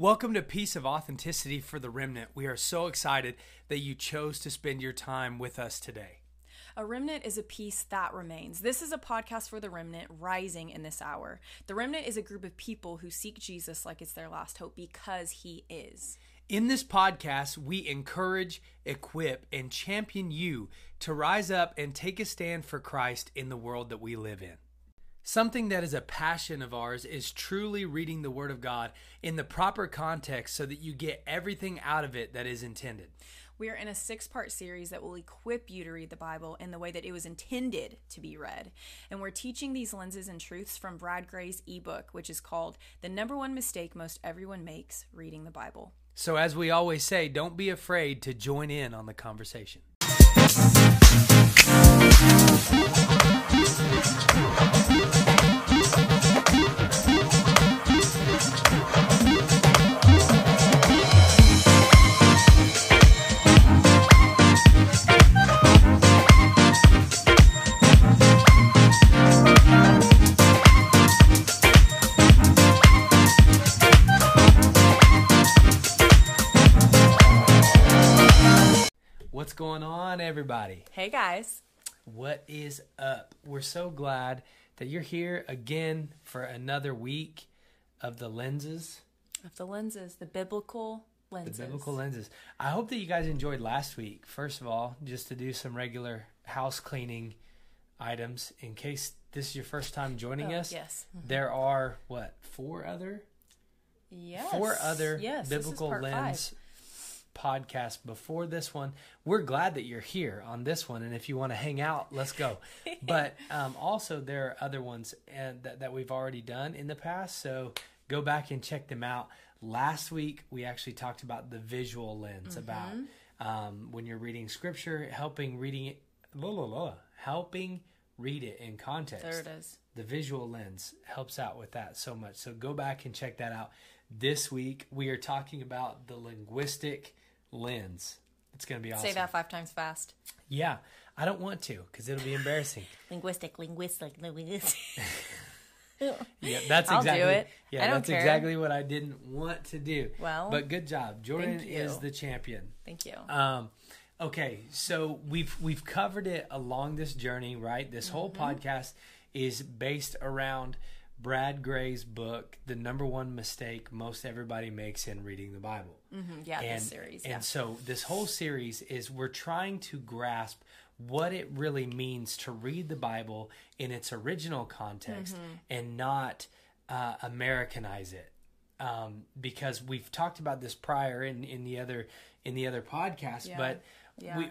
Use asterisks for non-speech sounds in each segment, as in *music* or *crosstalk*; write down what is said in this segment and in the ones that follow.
Welcome to Piece of Authenticity for the Remnant. We are so excited that you chose to spend your time with us today. A remnant is a piece that remains. This is a podcast for the remnant rising in this hour. The remnant is a group of people who seek Jesus like it's their last hope because he is. In this podcast, we encourage, equip, and champion you to rise up and take a stand for Christ in the world that we live in. Something that is a passion of ours is truly reading the Word of God in the proper context so that you get everything out of it that is intended. We are in a six part series that will equip you to read the Bible in the way that it was intended to be read. And we're teaching these lenses and truths from Brad Gray's ebook, which is called The Number One Mistake Most Everyone Makes Reading the Bible. So, as we always say, don't be afraid to join in on the conversation. Everybody? Hey guys. What is up? We're so glad that you're here again for another week of the lenses, Of the lenses, the biblical lenses. the biblical lenses. I hope that you guys enjoyed last week. First of all, just to do some regular house cleaning items in case this is your first time joining Oh, us. Yes. Mm-hmm. There are what four other Yes. four other yes, biblical lens podcasts before this one. We're glad that you're here on this one, and if you want to hang out, let's go. *laughs* but um, also, there are other ones and that, that we've already done in the past, so go back and check them out. Last week, we actually talked about the visual lens, Mm-hmm. about um, when you're reading scripture, helping reading it, la, la, la, helping read it in context There it is. the visual lens helps out with that so much. So go back and check that out. This week we are talking about the linguistic lens. It's going to be awesome. Say that five times fast. Yeah, I don't want to because it'll be embarrassing. *laughs* Linguistic, linguistic, linguistic. *laughs* Yeah, that's I'll do it. Yeah, that's care. exactly what I didn't want to do. Well, but good job, Jordan is the champion. Thank you. Um, okay, so we've we've covered it along this journey, right? This whole Mm-hmm. podcast is based around Brad Gray's book, "The Number One Mistake Most Everybody Makes in Reading the Bible." Mhm, yeah, and, this series. and Yeah. so this whole series is we're trying to grasp what it really means to read the Bible in its original context Mm-hmm. and not uh, Americanize it. Um, because we've talked about this prior in, in the other in the other podcast, Yeah. but Yeah. we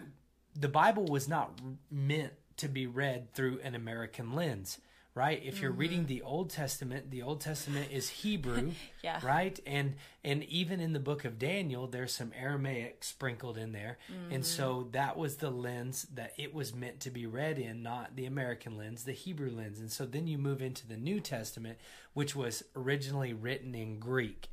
the Bible was not meant to be read through an American lens, right? If you're reading the Old Testament, the Old Testament is Hebrew, Mm-hmm. *laughs* Yeah. right? And and even in the book of Daniel, there's some Aramaic sprinkled in there, and so that was the lens that it was meant to be read in, not the American lens, the Hebrew lens. And so then you move into the New Testament, which was originally written in Greek.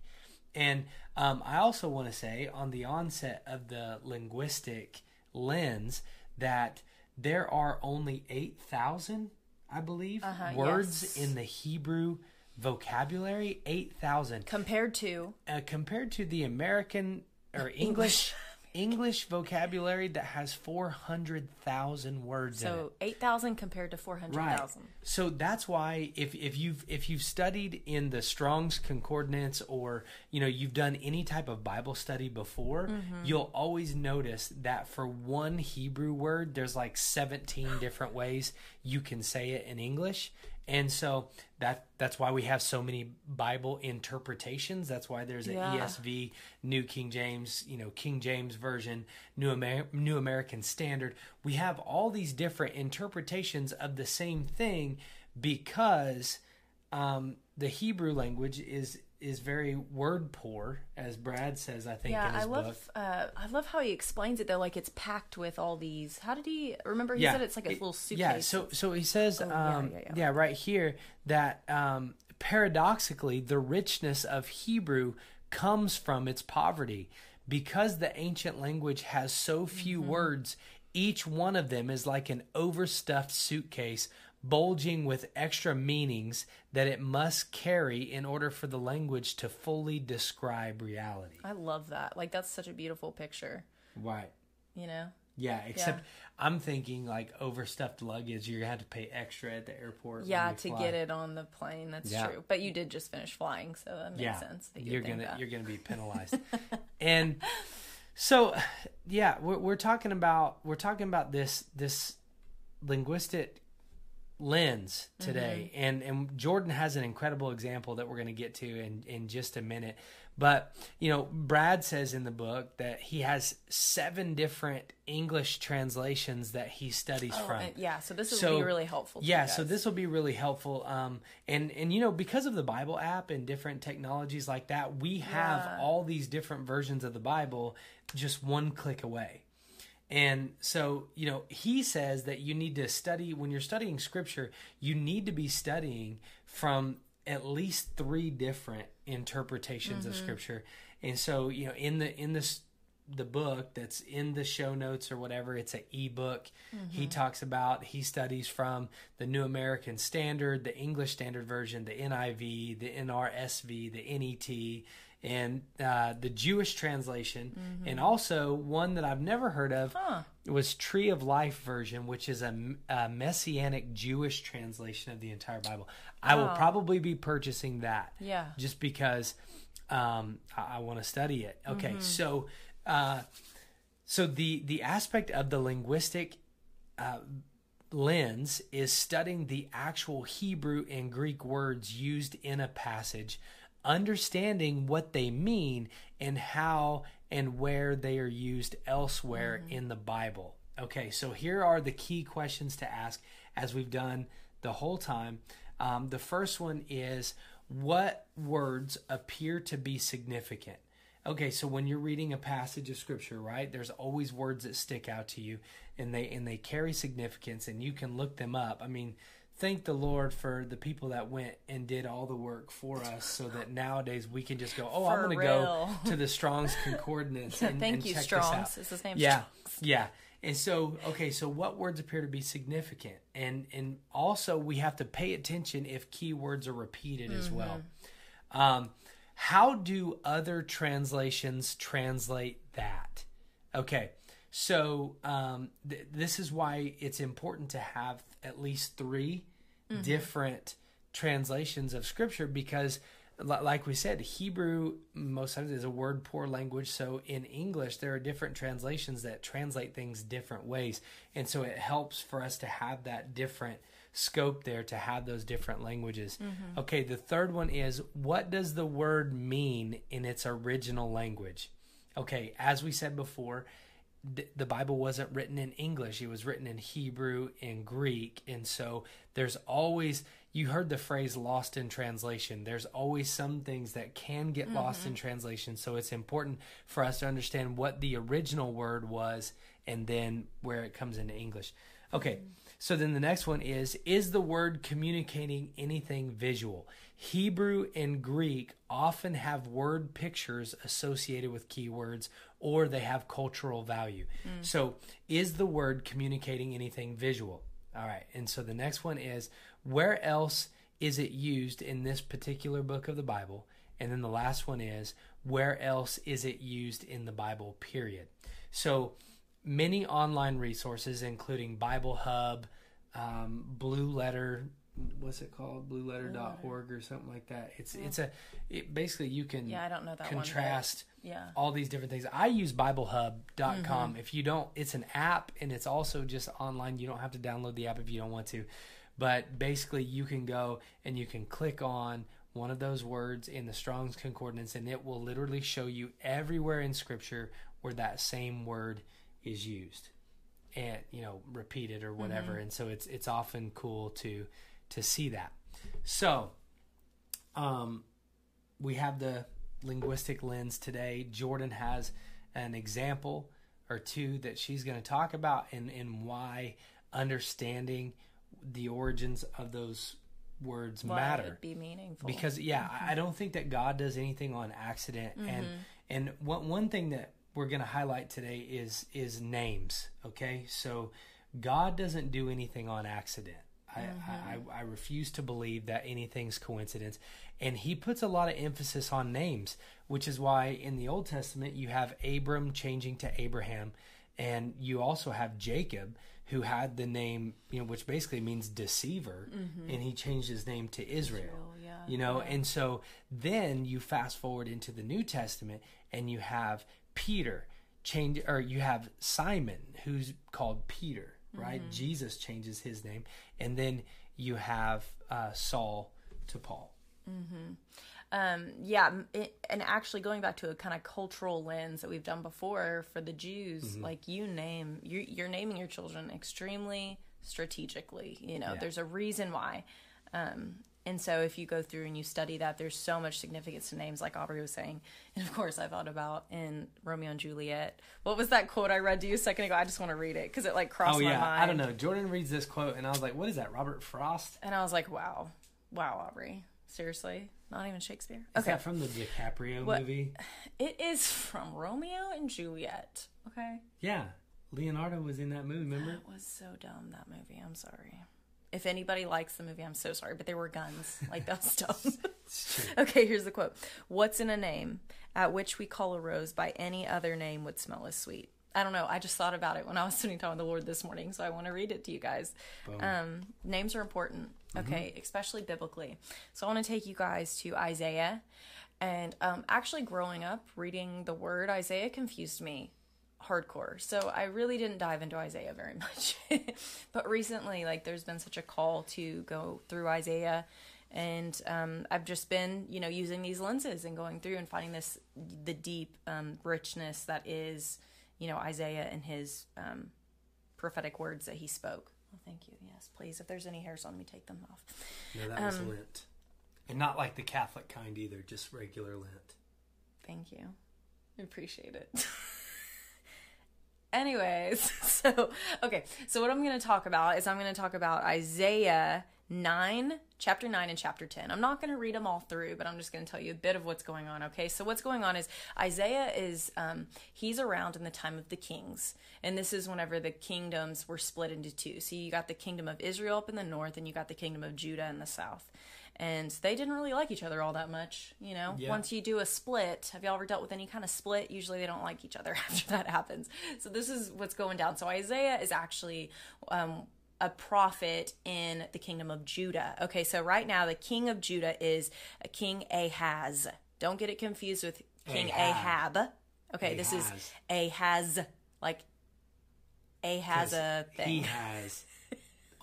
And um, I also want to say on the onset of the linguistic lens that there are only 8,000, I believe, Uh-huh, words yes. in the Hebrew vocabulary. 8,000. Compared to Uh, compared to the American or English English vocabulary that has 400,000 words in it. so eight thousand compared to four hundred Right. So that's why if if you've if you've studied in the Strong's Concordance or you know you've done any type of Bible study before, mm-hmm. you'll always notice that for one Hebrew word there's like 17 different ways you can say it in English. And so that that's why we have so many Bible interpretations. That's why there's an Yeah. ESV, New King James, you know, King James version, New Amer- New American Standard. We have all these different interpretations of the same thing because um, the Hebrew language is is very word poor, as Brad says. I think Yeah, in his I love book. uh, I love how he explains it though. Like it's packed with all these. How did he remember? He yeah, said it's like a it- little suitcase. Yeah, so so he says, Oh, yeah, um, yeah, yeah, yeah. right here that um, paradoxically, the richness of Hebrew comes from its poverty because the ancient language has so few Mm-hmm. words. Each one of them is like an overstuffed suitcase bulging with extra meanings that it must carry in order for the language to fully describe reality. I love that. Like that's such a beautiful picture. Right. You know. Yeah, except I'm thinking like overstuffed luggage, gonna have to pay extra at the airport. Yeah, to fly. get it on the plane. That's Yeah. true. But you did just finish flying, so that makes yeah, sense. That you're gonna that. you're gonna be penalized. *laughs* and so, yeah, we're, we're talking about we're talking about this this linguistic lens today, Mm-hmm. and and Jordan has an incredible example that we're going to get to in in just a minute. But you know, Brad says in the book that he has seven different English translations that he studies Oh, from. yeah, so this will So- be really helpful. Yeah so this will be really helpful um and and you know because of the bible app and different technologies like that we have Yeah. all these different versions of the bible just one click away and so you know he says that you need to study when you're studying scripture you need to be studying from at least three different interpretations of mm-hmm. scripture. And so you know in the in this the book that's in the show notes or whatever it's an ebook. He mm-hmm. talks about he studies from the new american standard the english standard version the niv the nrsv the net and uh, the jewish translation and also one that i've never heard of Huh. was tree of life version which is a, a messianic jewish translation of the entire bible i will probably be purchasing that Yeah. just because um, I, I want to study it. Okay, so uh, so the the aspect of the linguistic uh, lens is studying the actual Hebrew and Greek words used in a passage, understanding what they mean and how and where they are used elsewhere in the Bible. Okay, so here are the key questions to ask as we've done the whole time. Um, the first one is what words appear to be significant? Okay, so when you're reading a passage of scripture, right? There's always words that stick out to you and they and they carry significance and you can look them up. I mean, thank the Lord for the people that went and did all the work for us so that nowadays we can just go, "Oh, I'm going to go to the Strong's concordance *laughs* and Thank and you, check this Strong's. out." Is his name Yeah. Strong's? Yeah. And so, okay, so what words appear to be significant? And and also we have to pay attention if keywords are repeated as well. Um, how do other translations translate that? Okay, so um, th- this is why it's important to have at least 3 different translations of scripture because like we said hebrew most times is a word poor language. So in english there are different translations that translate things different ways. And so it helps for us to have that different scope there to have those different languages. Okay the third one is what does the word mean in its original language? Okay as we said before th- the Bible wasn't written in English. It was written in Hebrew and Greek. And so there's always, you heard the phrase lost in translation. There's always some things that can get lost mm-hmm. in translation. So it's important for us to understand what the original word was and then where it comes into English. Okay. Mm-hmm. So then the next one is Is the word communicating anything visual? Hebrew and Greek often have word pictures associated with keywords or they have cultural value. So, is the word communicating anything visual? All right. And so the next one is Where else is it used in this particular book of the Bible? And then the last one is Where else is it used in the Bible, period? So, many online resources, including Bible Hub, um, Blue Letter, what's it called? Blueletter.org or something like that. It's it's a it, basically you can Yeah, I don't know that one, contrast Yeah. all these different things. I use BibleHub.com. Mm-hmm. If you don't, it's an app and it's also just online. You don't have to download the app if you don't want to. But basically, you can go and you can click on one of those words in the Strong's Concordance, and it will literally show you everywhere in Scripture where that same word is used and you know repeated or whatever mm-hmm. and so it's it's often cool to to see that. So um we have the linguistic lens today. Jordan has an example or two that she's going to talk about and and why understanding the origins of those words Why matter. be meaningful. because yeah I- i don't think that god does anything on accident. And and one, one thing that we're going to highlight today is is names okay? So god doesn't do anything on accident I, mm-hmm. I, I refuse to believe that anything's coincidence. And he puts a lot of emphasis on names, which is why in the Old Testament you have Abram changing to Abraham, and you also have Jacob who had the name, you know, which basically means deceiver, mm-hmm. and he changed his name to Israel. Israel, yeah, You know, and so then you fast forward into the New Testament and you have Peter change or you have Simon who's called Peter, right? Mm-hmm. Jesus changes his name, and then you have uh, Saul to Paul. um, yeah, it, and actually going back to a kind of cultural lens that we've done before for the Jews, Mm-hmm. like you name you're, you're naming your children extremely strategically. You know, Yeah. there's a reason why. Um, and so if you go through and you study that, there's so much significance to names, like Aubrey was saying. And of course, I thought about in Romeo and Juliet. What was that quote I read to you a second ago? I just want to read it because it like crossed Oh my yeah, mind. I don't know. Jordan reads this quote, and I was like, "What is that? Robert Frost? And I was like, wow, wow, Aubrey, seriously, not even Shakespeare. Is Okay, that from the DiCaprio What- movie? It is from Romeo and Juliet. Okay. Yeah, Leonardo was in that movie. Remember? It was so dumb, that movie. I'm sorry. If anybody likes the movie, I'm so sorry, but there were guns. *laughs* Like, that's dumb. Okay, here's the quote What's in a name at which we call a rose by any other name would smell as sweet? I don't know. I just thought about it when I was spending time with the Lord this morning, so I want to read it to you guys. Um, names are important, okay, especially biblically. So I want to take you guys to Isaiah. And um, actually, growing up, reading the word Isaiah confused me hardcore. So I really didn't dive into Isaiah very *laughs* much. but recently, like, there's been such a call to go through Isaiah. And um, I've just been, you know, using these lenses and going through and finding this, the deep um, richness that is, you know, Isaiah and his um, prophetic words that he spoke. Oh, thank you. Yes, please. If there's any hairs on me, take them off. No, that was Um, lint, and not like the Catholic kind either. Just regular lint. Thank you. I appreciate it. *laughs* Anyways, *laughs* so okay, so what I'm going to talk about is I'm going to talk about Isaiah 9, chapter 9 and chapter 10. I'm not going to read them all through, but I'm just going to tell you a bit of what's going on, okay? So what's going on is Isaiah is um he's around in the time of the kings. And this is whenever the kingdoms were split into two. So you got the kingdom of Israel up in the north and you got the kingdom of Judah in the south. And they didn't really like each other all that much, you know. Yeah. Once you do a split, have y'all ever dealt with any kind of split? Usually they don't like each other *laughs* after that happens. So this is what's going down. So Isaiah is actually um, a prophet in the kingdom of Judah. Okay, so right now the king of Judah is King Ahaz. Don't get it confused with King Ahab. Ahab. Okay, this is Ahaz. Ahaz, like Ahaz a thing. He has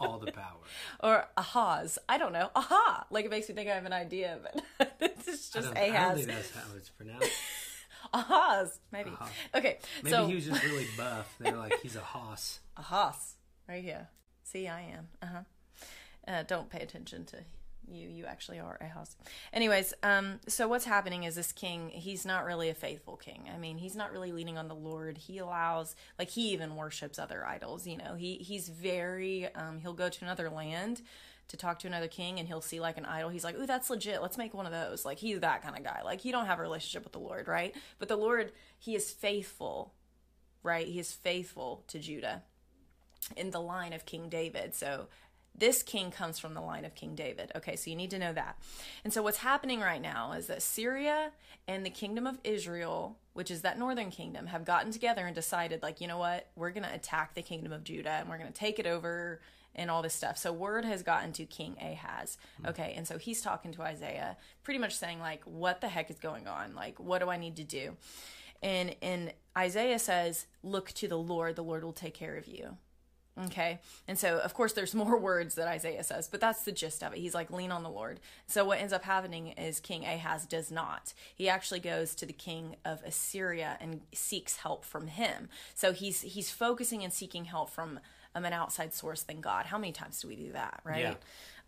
all the power. *laughs* or Ahaz. I don't know. Aha! Like it makes me think I have an idea, but *laughs* it's I just don't, I don't think that's how it's pronounced. *laughs* Ahaz, maybe. Okay, Maybe so he was just really buff. They're like, he's a hoss. Ahaz, right here. See, I am. Uh-huh. Uh Don't pay attention to you. You actually are a house Anyways, um, so what's happening is this king. He's not really a faithful king. I mean, he's not really leaning on the Lord. He allows, like, he even worships other idols. You know, he he's very. Um, he'll go to another land. To talk to another king and he'll see like an idol. He's like, Ooh, that's legit. Let's make one of those. Like, he's that kind of guy. Like, he don't have a relationship with the Lord, right? But the Lord, he is faithful, right? He is faithful to Judah in the line of King David. So this king comes from the line of King David. Okay, so you need to know that. And so what's happening right now is that Syria and the kingdom of Israel, which is that northern kingdom, have gotten together and decided, like, you know what? We're going to attack the kingdom of Judah and we're going to take it over and all this stuff. So word has gotten to King Ahaz. Hmm. Okay, and so he's talking to Isaiah, pretty much saying, like, what the heck is going on? Like, what do I need to do? And and Isaiah says, "Look to the Lord; the Lord will take care of you." Okay. And so, of course, there's *laughs* more words that Isaiah says, but that's the gist of it. He's like, lean on the Lord. So, what ends up happening is King Ahaz does not. He actually goes to the king of Assyria and seeks help from him. So, he's he's focusing and seeking help from um, an outside source than God. How many times do we do that, right?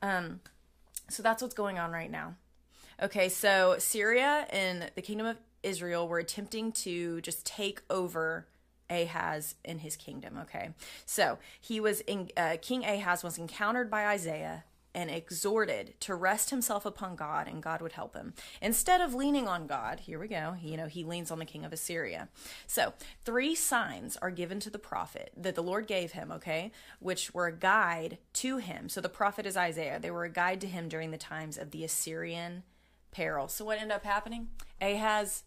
Yeah. Um, So that's what's going on right now. Okay, so Syria and the kingdom of Israel were attempting to just take over Ahaz in his kingdom. Okay, so he was in uh, King Ahaz was encountered by Isaiah and exhorted to rest himself upon God and God would help him. Instead of leaning on God, here we go, you know, he leans on the king of Assyria. So, three signs are given to the prophet that the Lord gave him, okay, which were a guide to him. So, the prophet is Isaiah. They were a guide to him during the times of the Assyrian peril. So, what ended up happening? Ahaz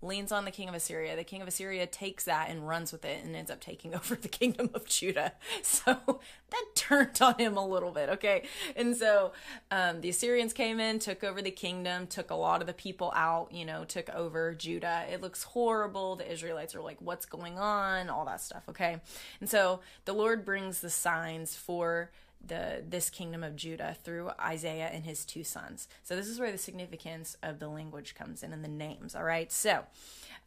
leans on the king of Assyria. The king of Assyria takes that and runs with it and ends up taking *laughs* over the kingdom of Judah. *laughs* So that turned on him a little bit, okay? And so um, the Assyrians came in, took over the kingdom, took a lot of the people out, you know, took over Judah. It looks horrible. The Israelites are like, what's going on? All that stuff, okay? And so the Lord brings the signs for the this kingdom of Judah through Isaiah and his two sons. So this is where the significance of the language comes in and the names. All right, so.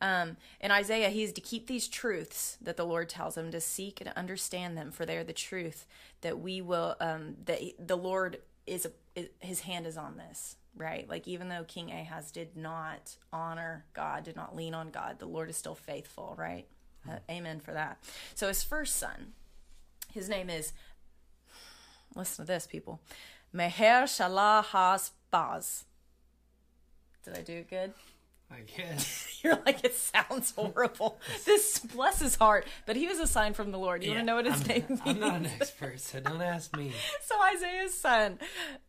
Um, in Isaiah, he is to keep these truths that the Lord tells him to seek and understand them, for they are the truth that we will. Um, that the Lord is, a, his hand is on this, right? Like even though King Ahaz did not honor God, did not lean on God, the Lord is still faithful, right? Uh, amen for that. So his first son, his name is Listen to this, people. Meher Shalah Has Baz. Did I do it good? I guess. *laughs* You're like, it sounds horrible. *laughs* this bless his heart. But he was a sign from the Lord. You yeah, want to know what his I'm, name means? I'm not an expert, so don't ask me. *laughs* so Isaiah's son.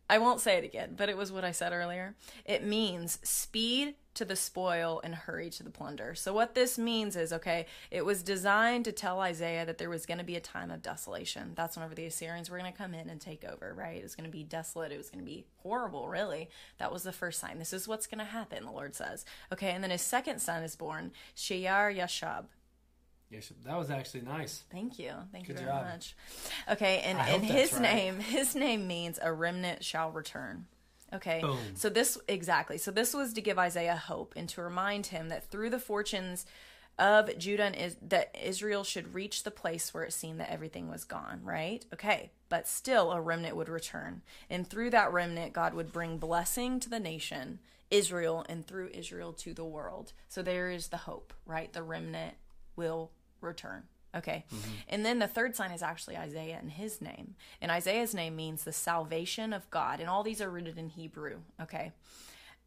I won't say it again, but it was what I said earlier. It means speed to the spoil and hurry to the plunder. So, what this means is okay, it was designed to tell Isaiah that there was going to be a time of desolation. That's whenever the Assyrians were going to come in and take over, right? It was going to be desolate. It was going to be horrible, really. That was the first sign. This is what's going to happen, the Lord says. Okay, and then his second son is born, Shear Yashab. That was actually nice. Thank you. Thank Good you very job. much. Okay, and, and his right. name, his name means a remnant shall return. Okay. Boom. So this exactly. So this was to give Isaiah hope and to remind him that through the fortunes of Judah and is, that Israel should reach the place where it seemed that everything was gone, right? Okay. But still a remnant would return. And through that remnant God would bring blessing to the nation, Israel, and through Israel to the world. So there is the hope, right? The remnant will return. Okay. Mm-hmm. And then the third sign is actually Isaiah and his name. And Isaiah's name means the salvation of God. And all these are rooted in Hebrew. Okay.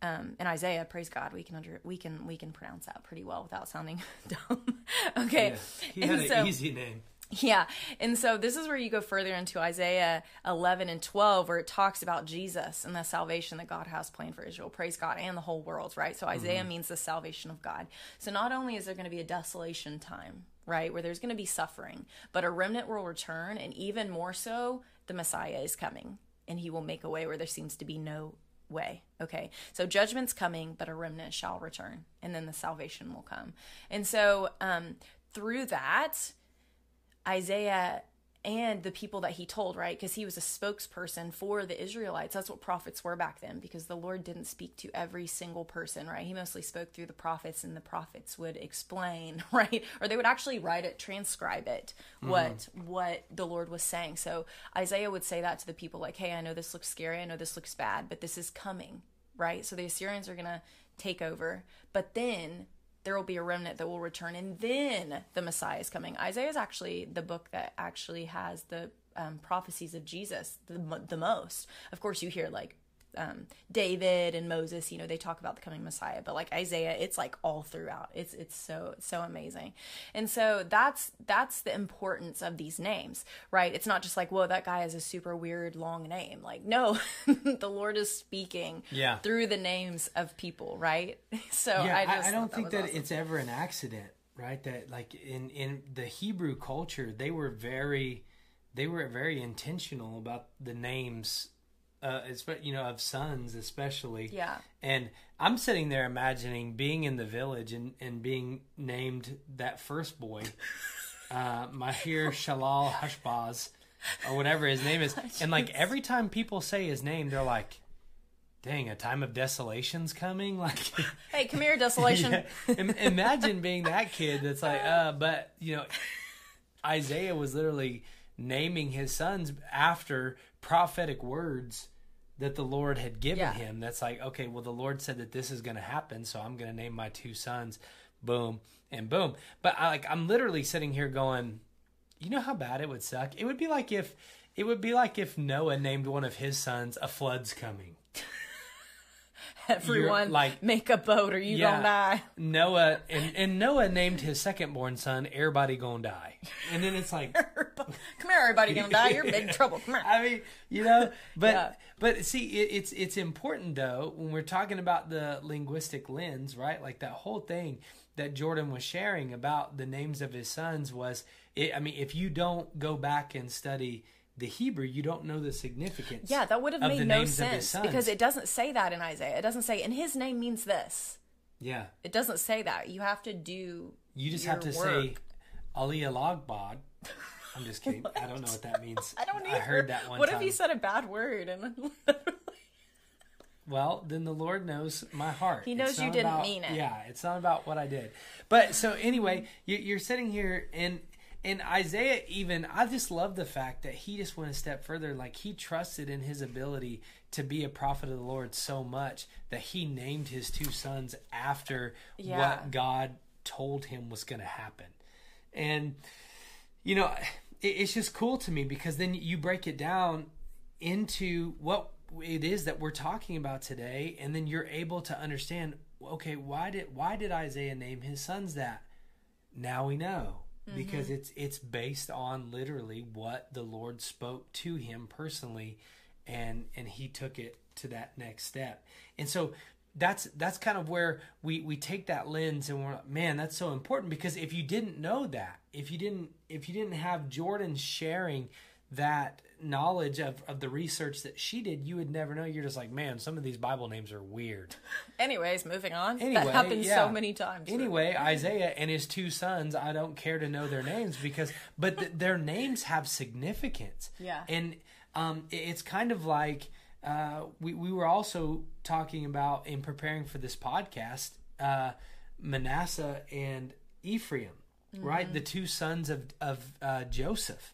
Um, and Isaiah, praise God, we can under we can we can pronounce that pretty well without sounding *laughs* dumb. okay. Yeah. He had and an so, easy name. Yeah. And so this is where you go further into Isaiah 11 and 12, where it talks about Jesus and the salvation that God has planned for Israel. Praise God and the whole world, right? So Isaiah mm-hmm. means the salvation of God. So not only is there going to be a desolation time, right? Where there's going to be suffering, but a remnant will return, and even more so, the Messiah is coming, and he will make a way where there seems to be no way. Okay, so judgment's coming, but a remnant shall return, and then the salvation will come. And so, um, through that, Isaiah and the people that he told, right? Because he was a spokesperson for the Israelites. That's what prophets were back then, because the Lord didn't speak to every single person, right? He mostly spoke through the prophets, and the prophets would explain, *laughs* right? Or they would actually write it, transcribe it, mm-hmm. what what the Lord was saying. So Isaiah would say that to the people, like, "Hey, I know this looks scary, I know this looks bad, but this is coming, right? So the Assyrians are gonna take over, but then there will be a remnant that will return, and then the Messiah is coming. Isaiah is actually the book that actually has the um, prophecies of Jesus the, the most. Of course, you hear like um, David and Moses, you know, they talk about the coming Messiah, but like Isaiah, it's like all throughout. It's it's so so amazing, and so that's that's the importance of these names, right? It's not just like, whoa, that guy has a super weird long name. Like, no, *laughs* the Lord is speaking yeah. through the names of people, right? *laughs* So yeah, I just I, I don't think that, that awesome. it's ever an accident, right? That like in in the Hebrew culture, they were very they were very intentional about the names uh, you know, of sons especially. Yeah. And I'm sitting there imagining being in the village and, and being named that first boy, *laughs* uh, Mahir Shalal Hashbaz, or whatever his name is. *laughs* and like every time people say his name, they're like, dang, a time of desolation's coming. *laughs* Like, hey, come here, desolation. yeah. Imagine being that kid that's like, uh, but you know, Isaiah was literally naming his sons after prophetic words that the Lord had given yeah. him. That's like, okay, well, the Lord said that this is going to happen, so I'm going to name my two sons, boom and boom. But I like, I'm literally sitting here going, you know how bad it would suck. It would be like if it would be like if Noah named one of his sons a flood's coming. *laughs* Everyone like- make a boat or you Yeah. gonna die. Noah and, and Noah named his second born son everybody gonna die. And then it's like Come here, everybody gonna die. You're in big trouble. Come here. *laughs* I mean, you know, but Yeah. but see, it, it's it's important though when we're talking about the linguistic lens, right? Like that whole thing that Jordan was sharing about the names of his sons was, it, I mean, if you don't go back and study the Hebrew, you don't know the significance. Yeah, that would have made no names of his sense because it doesn't say that in Isaiah. It doesn't say, and his name means this. yeah, It doesn't say that. You have to do. you just have to say work. Ali Alagbad. I'm just kidding. I don't know what that *laughs* means. I don't. I heard that one What time. if he said a bad word and? *laughs* Well, then the Lord knows my heart. He knows you didn't about- mean it. Yeah, it's not about what I did. But so anyway, you, you're sitting here and and Isaiah even I just love the fact that he just went a step further. Like he trusted in his ability to be a prophet of the Lord so much that he named his two sons after Yeah. what God told him was going to happen. And you know, it, it's just cool to me because then you break it down into what it is that we're talking about today, and then you're able to understand. Okay, why did why did Isaiah name his sons that? Now we know because mm-hmm. it's it's based on literally what the Lord spoke to him personally, and and he took it to that next step. And so that's that's kind of where we we take that lens and we're like, man that's so important because if you didn't know that if you didn't if you didn't have jordan sharing that knowledge of, of the research that she did you would never know you're just like man some of these bible names are weird *laughs* Anyways, moving on. Anyway, that happens yeah. so many times. anyway isaiah and his two sons i don't care to know their names because but th- their names have significance Yeah. and um, it- it's kind of like uh, we, we were also talking about in preparing for this podcast uh, manasseh and ephraim right the two sons of, of uh, joseph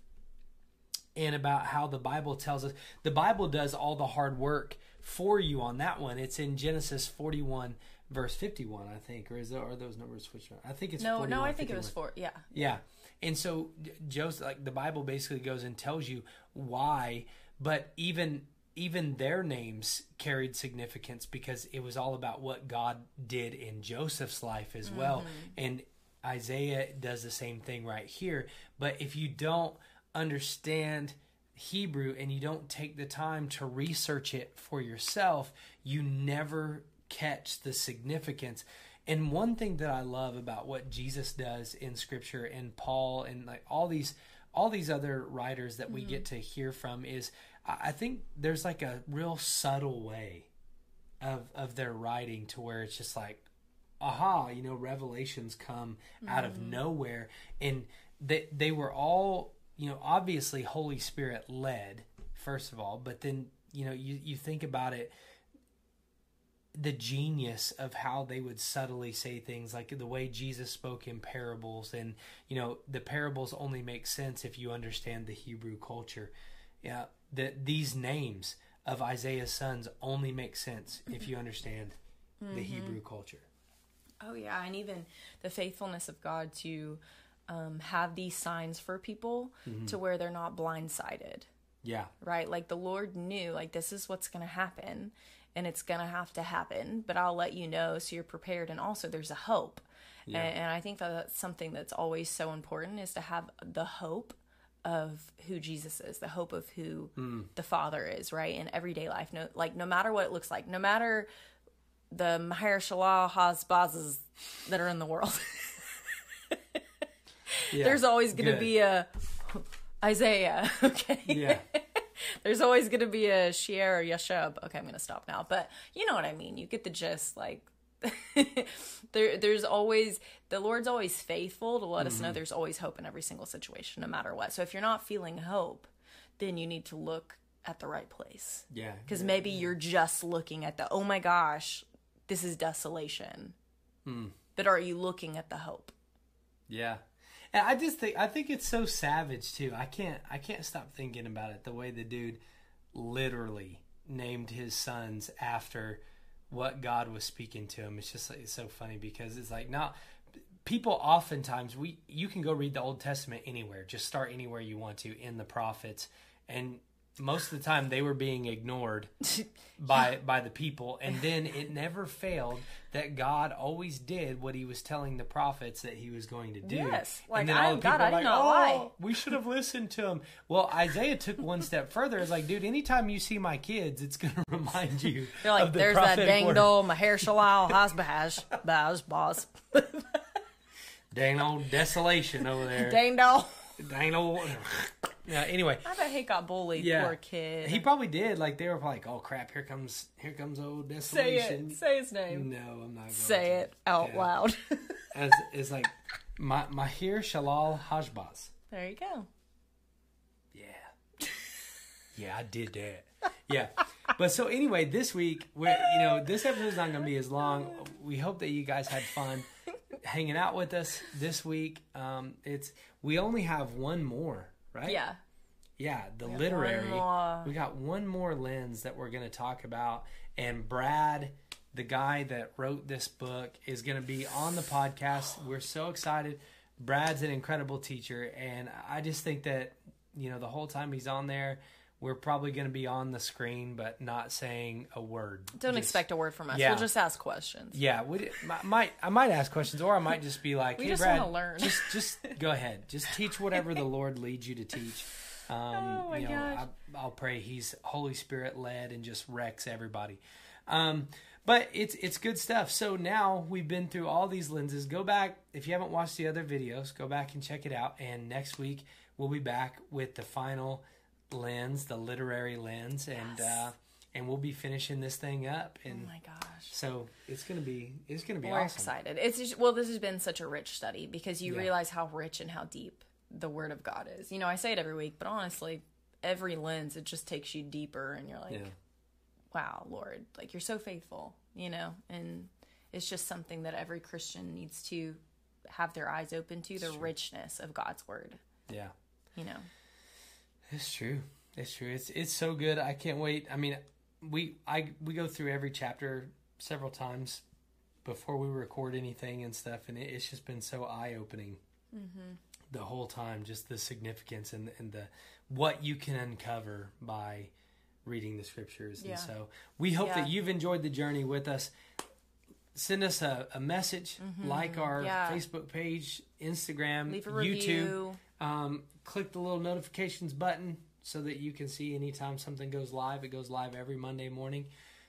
and about how the bible tells us the bible does all the hard work for you on that one it's in genesis 41 verse 51 i think or is there, are those numbers switched around? i think it's No, 41, no, I think it was four. Yeah. Yeah. And so Joseph like the Bible basically goes and tells you why, but even even their names carried significance because it was all about what God did in Joseph's life as well. Mm-hmm. And Isaiah does the same thing right here. But if you don't understand Hebrew and you don't take the time to research it for yourself, you never catch the significance. And one thing that I love about what Jesus does in scripture and Paul and like all these all these other writers that we mm-hmm. get to hear from is I think there's like a real subtle way of of their writing to where it's just like aha you know revelations come out of mm-hmm. nowhere. And they they were all you know obviously holy spirit led first of all but then you know you you think about it the genius of how they would subtly say things like the way Jesus spoke in parables and you know the parables only make sense if you understand the Hebrew culture. Yeah that these names of Isaiah's sons only make sense if you understand the mm-hmm. Hebrew culture. Oh yeah, and even the faithfulness of God to um, have these signs for people Mm-hmm. to where they're not blindsided, yeah right? Like the Lord knew, like this is what's going to happen, and it's going to have to happen. But I'll let you know so you're prepared, and also there's a hope. And, and I think that that's something that's always so important is to have the hope of who Jesus is, the hope of who the Father is, right? In everyday life, no, like no matter what it looks like, no matter the Mahershala Hasbazes that are in the world. *laughs* yeah There's always going to be a *laughs* Isaiah, *laughs* okay? yeah *laughs* There's always going to be a Shier or Yashub. Okay, I'm going to stop now. But you know what I mean. You get the gist. Like, there, there's always, the Lord's always faithful to let us Mm-hmm. know there's always hope in every single situation, no matter what. So if you're not feeling hope, then you need to look at the right place. yeah Because maybe you're just looking at the, oh my gosh, this is desolation. Hmm. But are you looking at the hope? Yeah. And I just think I think it's so savage too. I can't I can't stop thinking about it the way the dude literally named his sons after what God was speaking to him. It's just like, it's so funny because it's like now people oftentimes we you can go read the Old Testament anywhere. Just start anywhere you want to in the prophets and most of the time they were being ignored *laughs* by by the people and then it never failed that God always did what he was telling the prophets that he was going to do. Yes. Like, and then I all am the God, I like, not oh, lie." we should have listened to him. Well, Isaiah took one *laughs* step further. It's like, dude, anytime you see my kids, it's going *laughs* to remind you. You're like, the there's that dang word." dole Mahershala Hasbahaj Baz boss. Dang old desolation over there. Dang dole. Dang old. Yeah. Anyway, I bet he got bullied, Yeah. poor kid. he probably did. Like they were like, "Oh crap! Here comes, here comes old desolation." Say desolation." it. Say his name. No, I'm not. Say it out Yeah. loud. *laughs* As is like, my Mahir Shalal Hajbaz. there you go. Yeah. Yeah, I did that. Yeah. But so anyway, this week, we're, you know, this episode's not going to be as long. We hope that you guys had fun hanging out with us this week. Um, it's we only have one more, right? Yeah. Yeah, the one literary. We got one more lens that we're going to talk about, and Brad, the guy that wrote this book, is going to be on the podcast. We're so excited. Brad's an incredible teacher, and I just think that you know the whole time he's on there, we're probably going to be on the screen, but not saying a word. Don't Just- expect a word from us. Yeah. We'll just ask questions. Yeah, we, I might I might ask questions, or I might just be like, We "Hey, just Brad, wanna learn." just just go ahead, just teach whatever the *laughs* Lord leads you to teach." Um, Oh, my you know, gosh. I, I'll pray He's Holy Spirit led and just wrecks everybody. Um, but it's it's good stuff. So now we've been through all these lenses. Go back if you haven't watched the other videos. Go back and check it out. And next week we'll be back with the final lens, the literary lens, and Yes. uh, and we'll be finishing this thing up. And Oh my gosh. so it's gonna be it's gonna be We're awesome. excited. It's just, well, this has been such a rich study because you Yeah. realize how rich and how deep the Word of God is. You know, I say it every week, but honestly, every lens it just takes you deeper, and you're like, Yeah. "Wow, Lord, like you're so faithful." You know, and it's just something that every Christian needs to have their eyes open to the richness of God's Word. Yeah. You know, It's true. It's true. It's it's so good. I can't wait. I mean, we I we go through every chapter several times before we record anything and stuff, and it, it's just been so eye opening the whole time. Just the significance and and the what you can uncover by reading the scriptures. Yeah. And so we hope Yeah. that you've enjoyed the journey with us. Send us a, a message, like our Mm-hmm. Yeah. Facebook page, Instagram, leave a YouTube. review. Um, click the little notifications button so that you can see anytime something goes live. It goes live every Monday morning.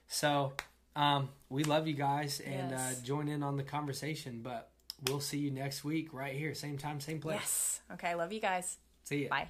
So um, we love you guys and Yes. uh, join in on the conversation. But we'll see you next week right here, same time, same place. Yes. Okay. Love you guys. See you. Bye.